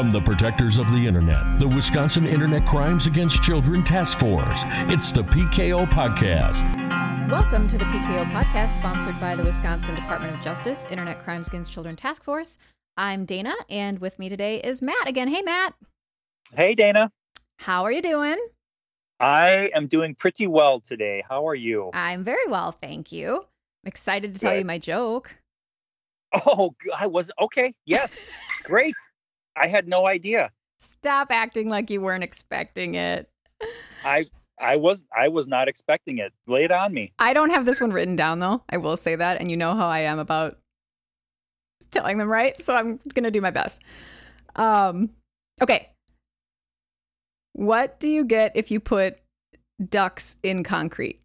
From the protectors of the internet, the Wisconsin Internet Crimes Against Children Task Force, it's the PKO Podcast. Welcome to the PKO Podcast, sponsored by the Wisconsin Department of Justice Internet Crimes Against Children Task Force. I'm Dana, and with me today is Matt again. Hey, Matt. Hey, Dana. How are you doing? I am doing pretty well today. How are you? I'm very well, thank you. I'm excited to tell Good. you my joke. Oh, I was okay. Yes, great. I had no idea. Stop acting like you weren't expecting it. I I was I was not expecting it. Lay it on me. I don't have this one written down though. I will say that, and you know how I am about telling them right, so I'm gonna do my best. Um, okay. What do you get if you put ducks in concrete?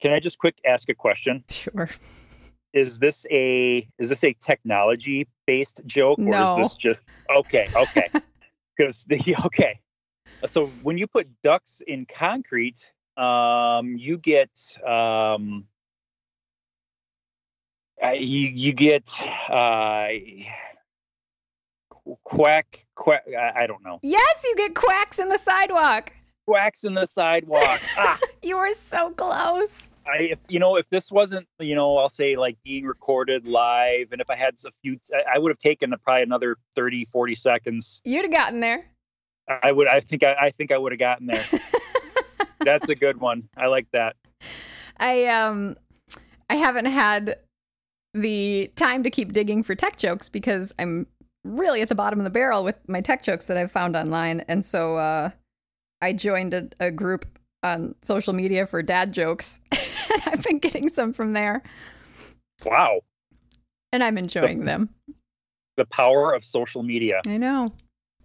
Can I just quick ask a question? Sure. Is this a is this a technology based joke or No. is this just okay? Okay, because the okay. So when you put ducks in concrete, um, you get um, uh, you you get uh, quack quack. I, I don't know. Yes, you get quacks in the sidewalk. Quacks in the sidewalk. ah, You were so close. I if, you know if this wasn't you know I'll say like being recorded live, and if I had a few, I- I would have taken probably another 30, 40 seconds. You'd have gotten there. I would. I think. I, I think I would have gotten there. That's a good one. I like that. I um I haven't had the time to keep digging for tech jokes because I'm really at the bottom of the barrel with my tech jokes that I've found online. And so uh I joined a, a group on social media for dad jokes. and I've been getting some from there. Wow. And I'm enjoying them. The power of social media, I know.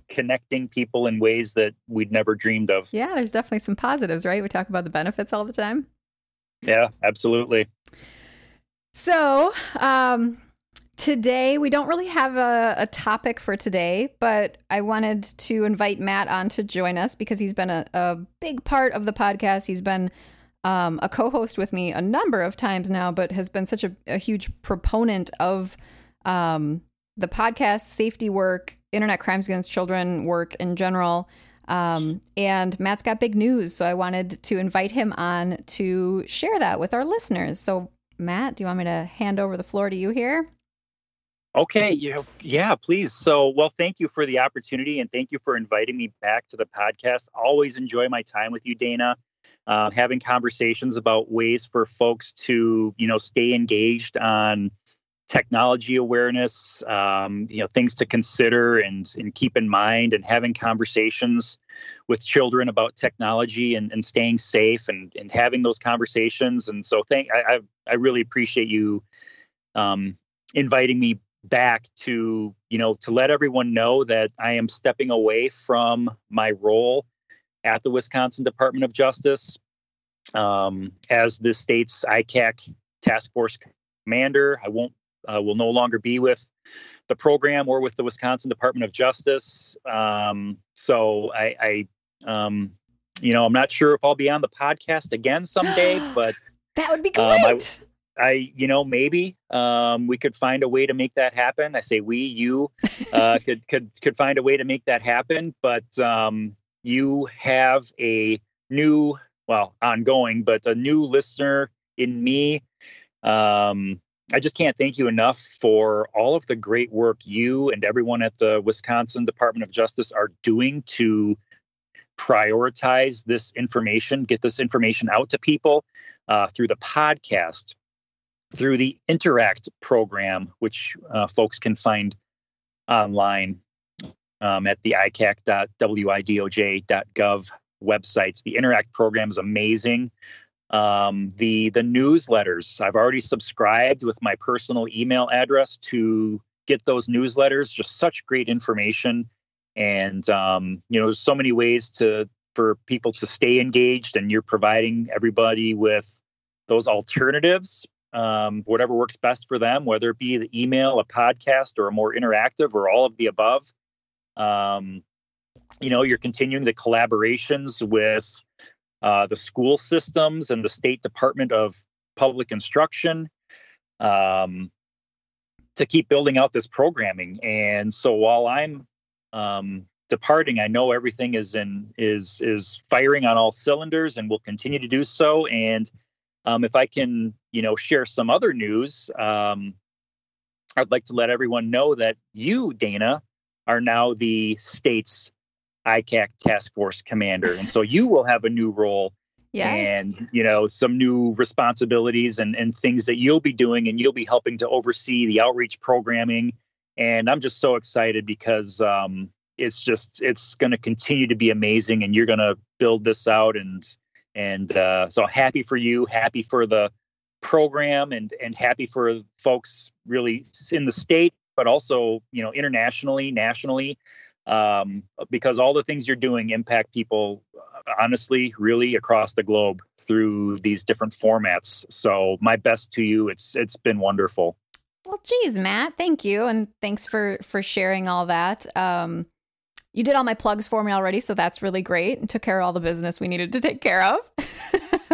connecting people in ways that we'd never dreamed of. Yeah, there's definitely some positives, right? We talk about the benefits all the time. Yeah, absolutely. So, um, today we don't really have a, a topic for today, but I wanted to invite Matt on to join us because he's been a, a big part of the podcast. He's been um, a co host with me a number of times now, but has been such a, a huge proponent of um, the podcast, safety work, internet crimes against children work in general. Um, and Matt's got big news, so I wanted to invite him on to share that with our listeners. So, Matt, do you want me to hand over the floor to you here? Okay, yeah, please. So, well, thank you for the opportunity and thank you for inviting me back to the podcast. Always enjoy my time with you, Dana. Uh, having conversations about ways for folks to, you know, stay engaged on technology awareness, um, you know, things to consider and and keep in mind, and having conversations with children about technology and, and staying safe and and having those conversations. And so, thank I I, I really appreciate you um, inviting me back to you know to let everyone know that I am stepping away from my role at the Wisconsin Department of Justice um, as the state's ICAC task force commander. I won't uh, will no longer be with the program or with the Wisconsin Department of Justice. Um, so I, I um, you know, I'm not sure if I'll be on the podcast again someday, but That would be Um, I- great. I, you know, maybe um, we could find a way to make that happen. I say we, you, uh, could could could find a way to make that happen. But um, you have a new, well, ongoing, but a new listener in me. Um, I just can't thank you enough for all of the great work you and everyone at the Wisconsin Department of Justice are doing to prioritize this information, get this information out to people uh, through the podcast, through the Interact program, which uh, folks can find online um, at the icac.widoj.gov websites. The Interact program is amazing. Um, the the newsletters I've already subscribed with my personal email address to get those newsletters. Just such great information, and um, you know, there's so many ways to for people to stay engaged, and you're providing everybody with those alternatives um, whatever works best for them, whether it be the email, a podcast, or a more interactive, or all of the above. Um, you know, you're continuing the collaborations with uh, the school systems and the State Department of Public Instruction. Um, to keep building out this programming. And so while I'm um, departing, I know everything is in is is firing on all cylinders, and will continue to do so. And um, if I can, you know, share some other news, um, I'd like to let everyone know that you, Dana, are now the state's ICAC task force commander, and so you will have a new role Yes. and you know some new responsibilities and and things that you'll be doing and you'll be helping to oversee the outreach programming and i'm just so excited because um it's just it's going to continue to be amazing and you're going to build this out and and uh so happy for you happy for the program and and happy for folks really in the state but also you know internationally nationally um, because all the things you're doing impact people uh, honestly really across the globe through these different formats. So my best to you. It's it's been wonderful. Well, geez, Matt, thank you, and thanks for for sharing all that. Um, you did all my plugs for me already, so that's really great, and took care of all the business we needed to take care of.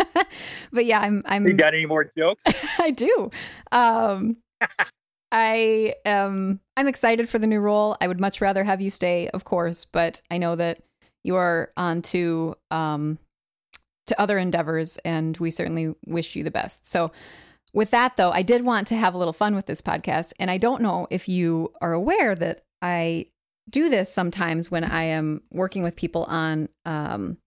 but yeah, I'm I'm you got any more jokes I do. Um, I am. I'm excited for the new role. I would much rather have you stay, of course, but I know that you are on to um, to other endeavors, and we certainly wish you the best. So, with that, though, I did want to have a little fun with this podcast, and I don't know if you are aware that I do this sometimes when I am working with people on um,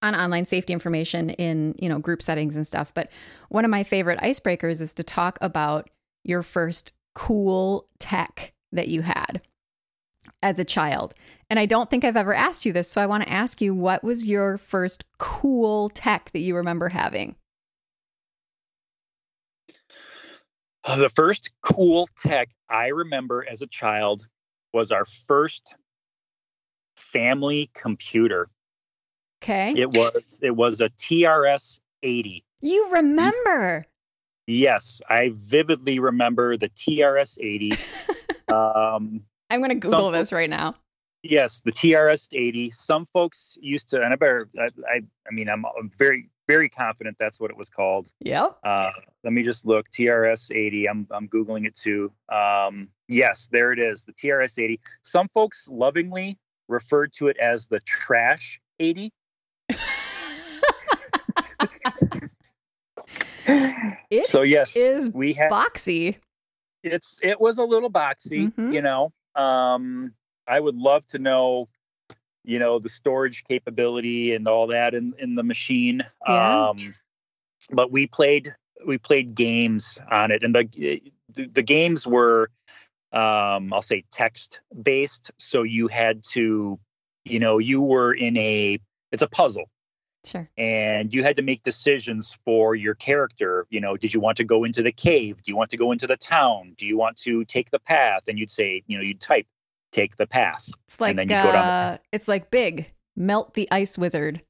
on online safety information in you know group settings and stuff. But one of my favorite icebreakers is to talk about your first cool tech that you had as a child. And I don't think I've ever asked you this, so I want to ask you what was your first cool tech that you remember having? Uh, the first cool tech i remember as a child was our first family computer Okay. it was it was a trs 80 You remember. yes i vividly remember the trs 80 um I'm going to Google Some- this right now. Yes, the TRS 80. Some folks used to, and I better, I, I, I mean, I'm, I'm very, very confident that's what it was called. Yep. Uh, let me just look. TRS 80. I'm, I'm googling it too. Um, yes, there it is. The TRS 80. Some folks lovingly referred to it as the Trash 80. It so yes, is we had. boxy. It's it was a little boxy, Mhm. you know. Um, I would love to know, you know, the storage capability and all that in in the machine. Yeah. Um, but we played we played games on it, and the the, the games were, um, I'll say text based. So you had to, you know, you were in a it's a puzzle Sure. and you had to make decisions for your character. You know, did you want to go into the cave? Do you want to go into the town? Do you want to take the path? And you'd say, you know, you'd type, take the path. It's like then you go down the uh, it's like big. Melt the ice wizard.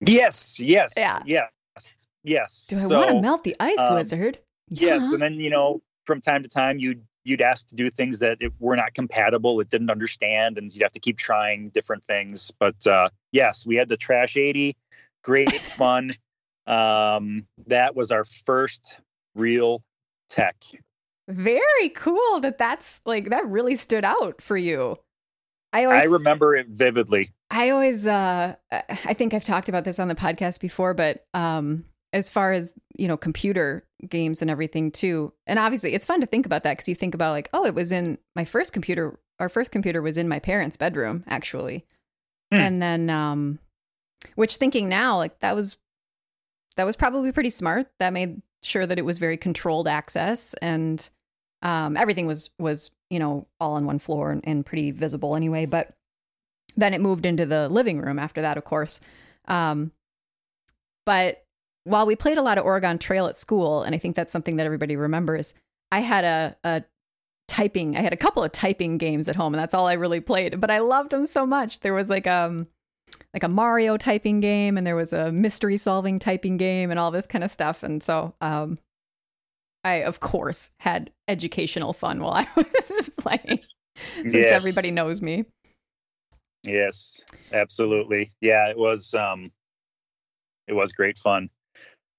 Yes, yes, Yeah. yes, yes. Do I So, want to melt the ice um, wizard? Yes, and then you know, from time to time, you'd you'd ask to do things that it, were not compatible. It didn't understand, and you'd have to keep trying different things. But uh, yes, we had the Trash eighty. Great fun. Um, that was our first real tech. Very cool that that's like that really stood out for you. I always I remember it vividly. I always uh I think I've talked about this on the podcast before, but um as far as, you know, computer games and everything too. And obviously it's fun to think about that cuz you think about like, oh, it was in my first computer our first computer was in my parents' bedroom actually. Hmm. And then um which thinking now like that was that was probably pretty smart. That made sure that it was very controlled access and um, everything was was you know all on one floor and, and pretty visible anyway. But then it moved into the living room after that, of course. Um, but while we played a lot of Oregon Trail at school, and I think that's something that everybody remembers, I had a, a typing. I had a couple of typing games at home, and that's all I really played. But I loved them so much. There was like um like a Mario typing game, and there was a mystery solving typing game, and all this kind of stuff. And so um, I of course had educational fun while I was playing, since Yes. everybody knows me. Yes, absolutely. Yeah, it was um it was great fun.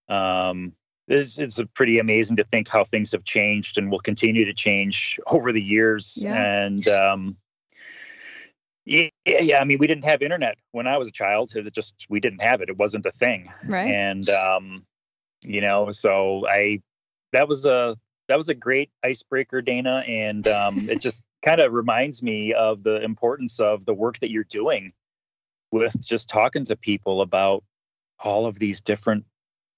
Um it's, it's pretty amazing to think how things have changed and will continue to change over the years. Yeah. And um, yeah, yeah, I mean, we didn't have internet when I was a child. It just we didn't have it. It wasn't a thing. Right. And um, you know, so I that was a that was a great icebreaker, Dana, and um, it just kind of reminds me of the importance of the work that you're doing with just talking to people about all of these different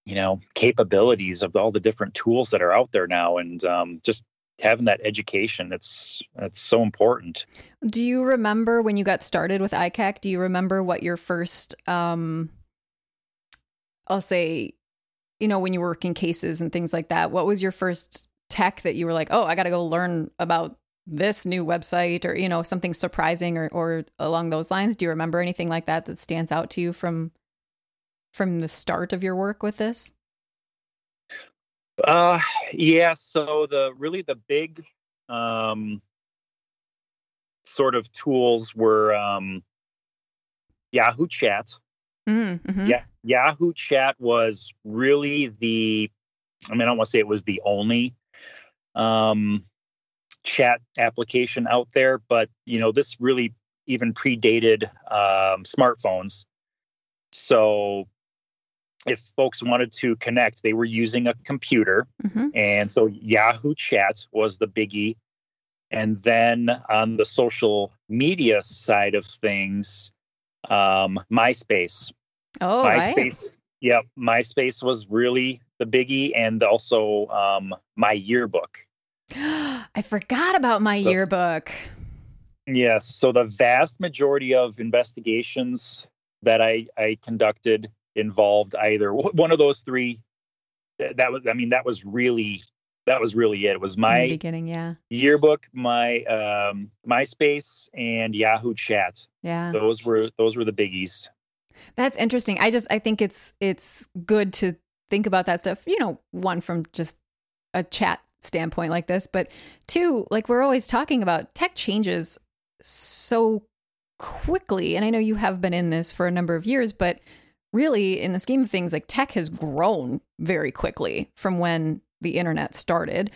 you know capabilities of all the different tools that are out there now and um, just having that education it's it's so important Do you remember when you got started with ICAC? Do you remember what your first, um, I'll say, you know, when you were working cases and things like that? What was your first tech that you were like, oh, I got to go learn about this new website or you know something surprising or or along those lines? Do you remember anything like that that stands out to you from from the start of your work with this? uh yeah so the really the big um sort of tools were um yahoo chat Mm-hmm. yeah yahoo chat was really the i mean i don't want to say it was the only um chat application out there but you know this really even predated um, smartphones so if folks wanted to connect they were using a computer Mm-hmm. and so yahoo chat was the biggie and then on the social media side of things um, myspace Oh, right. MySpace. Yep, MySpace was really the biggie, and also um, MyYearbook. I forgot about my So- yearbook. Yes, so the vast majority of investigations that I I conducted involved either one of those three. That was, I mean, that was really that was really it. It was my beginning, yeah, yearbook, my um, MySpace, and Yahoo Chat. yeah. Those were those were the biggies. That's interesting. I just I think it's it's good to think about that stuff. You know, one from just a chat standpoint like this, but two, like we're always talking about tech changes so quickly. And I know you have been in this for a number of years, but really in the scheme of things, like tech has grown very quickly from when the internet started.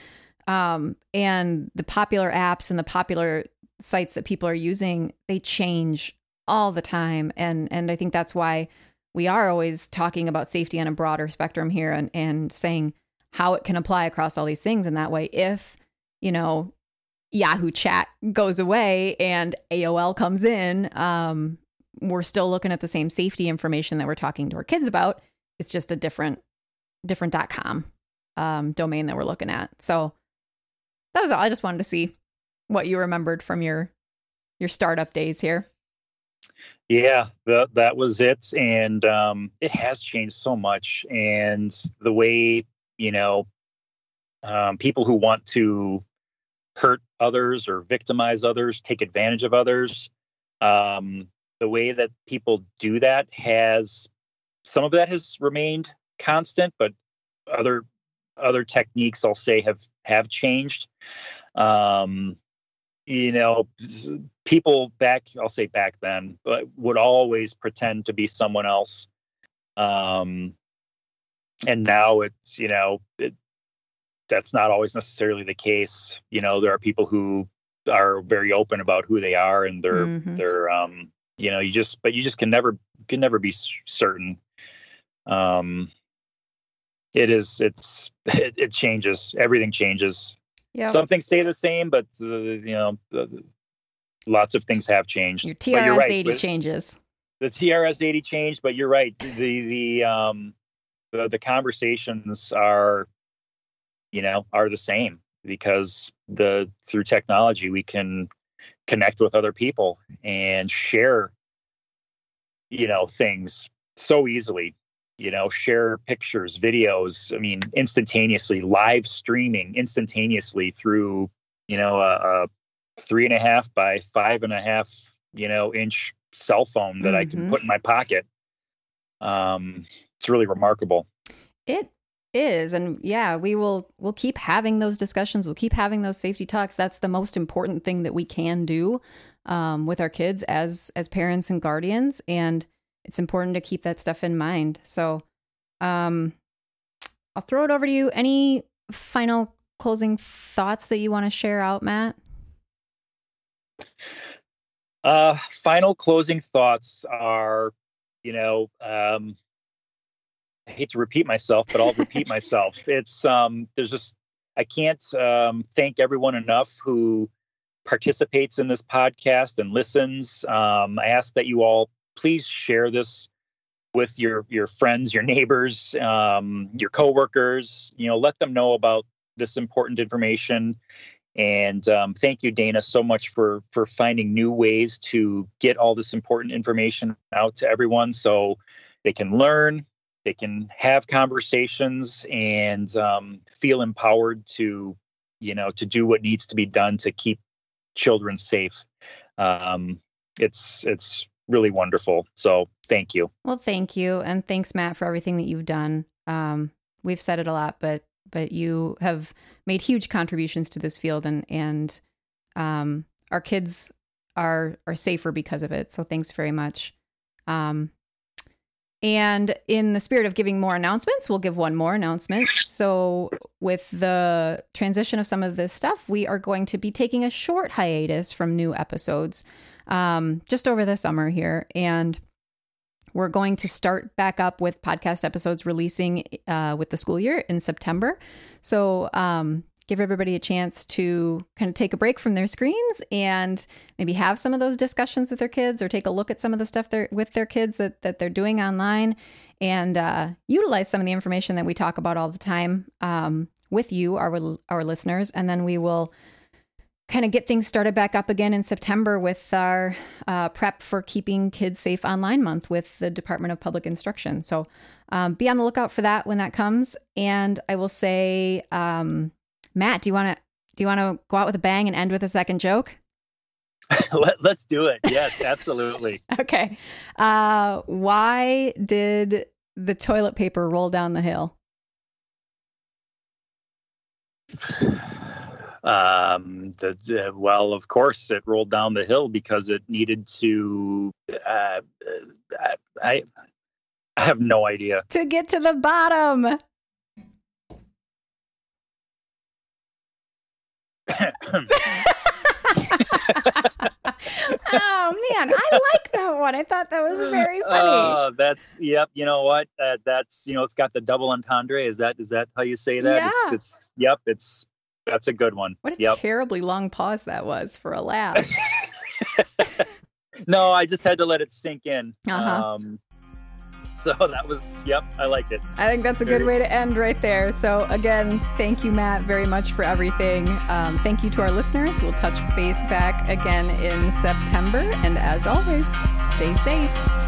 Um, and the popular apps and the popular sites that people are using, they change all the time. And and I think that's why we are always talking about safety on a broader spectrum here and, and saying how it can apply across all these things. And that way, if, you know, Yahoo chat goes away and AOL comes in, um, we're still looking at the same safety information that we're talking to our kids about. It's just a different different dot .com um, domain that we're looking at. So that was all. I just wanted to see what you remembered from your your startup days here. Yeah, that that was it, and um, it has changed so much. And the way you know, um, people who want to hurt others or victimize others, take advantage of others, um, the way that people do that has some of that has remained constant, but other other techniques I'll say have have changed. Um, you know, people back I'll say back then, but would always pretend to be someone else. Um, and now it's you know it, that's not always necessarily the case. You know, there are people who are very open about who they are and they're Mhm. they're um you know you just but you just can never can never be certain um it is it's it, it changes everything changes Yeah. some things stay the same but uh, you know uh, lots of things have changed your TRS right, 80 with- changes. the TRS 80 changed, but you're right. The the um the the conversations are you know are the same because the through technology we can connect with other people and share you know things so easily you know share pictures videos i mean instantaneously live streaming instantaneously through you know a, a three and a half by five and a half you know inch cell phone that i can Mhm. put in my pocket um it's really remarkable It is and yeah, we will we'll keep having those discussions. We'll keep having those safety talks. That's the most important thing that we can do um, with our kids as as parents and guardians and it's important to keep that stuff in mind. So um I'll throw it over to you. Any final closing thoughts that you want to share out, Matt? Uh, final closing thoughts are, you know, um, I hate to repeat myself, but I'll repeat myself. It's um, there's just I can't um, thank everyone enough who participates in this podcast and listens. Um, I ask that you all please share this with your your friends, your neighbors, um, your coworkers. You know, let them know about this important information and um, thank you, Dana, so much for for finding new ways to get all this important information out to everyone, so they can learn, they can have conversations, and um, feel empowered to, you know, to do what needs to be done to keep children safe. Um, it's it's really wonderful. So thank you. Well, thank you, and thanks, Matt, for everything that you've done. Um, we've said it a lot, but but you have made huge contributions to this field and and um, our kids are are safer because of it. So thanks very much. Um, and in the spirit of giving more announcements, we'll give one more announcement. So, with the transition of some of this stuff, we are going to be taking a short hiatus from new episodes um, just over the summer here. And we're going to start back up with podcast episodes releasing uh, with the school year in September. So, um, give everybody a chance to kind of take a break from their screens and maybe have some of those discussions with their kids or take a look at some of the stuff they're with their kids that, that they're doing online and uh, utilize some of the information that we talk about all the time um, with you, our, our listeners. And then we will kind of get things started back up again in September with our uh, prep for keeping kids safe online month with the Department of Public Instruction. So um, be on the lookout for that when that comes. And I will say, um, Matt, do you want to do you want to go out with a bang and end with a second joke? Let, us do it. Yes, absolutely. okay. Uh, why did the toilet paper roll down the hill? um, the, uh, well, of course, it rolled down the hill because it needed to. Uh, I, I have no idea. To get to the bottom. Oh man, I like that one. I thought that was very funny. Uh, that's yep. You know what? Uh, that's you know, it's got the double entendre. Is that is that how you say that? Yeah. It's, it's yep. It's that's a good one. What a yep. terribly long pause that was for a laugh. no, I just had to let it sink in. Uh-huh. Um, so that was, yep, I liked it. I think that's a good way to end right there. So, again, thank you, Matt, very much for everything. Um, thank you to our listeners. We'll touch base back again in September. And as always, stay safe.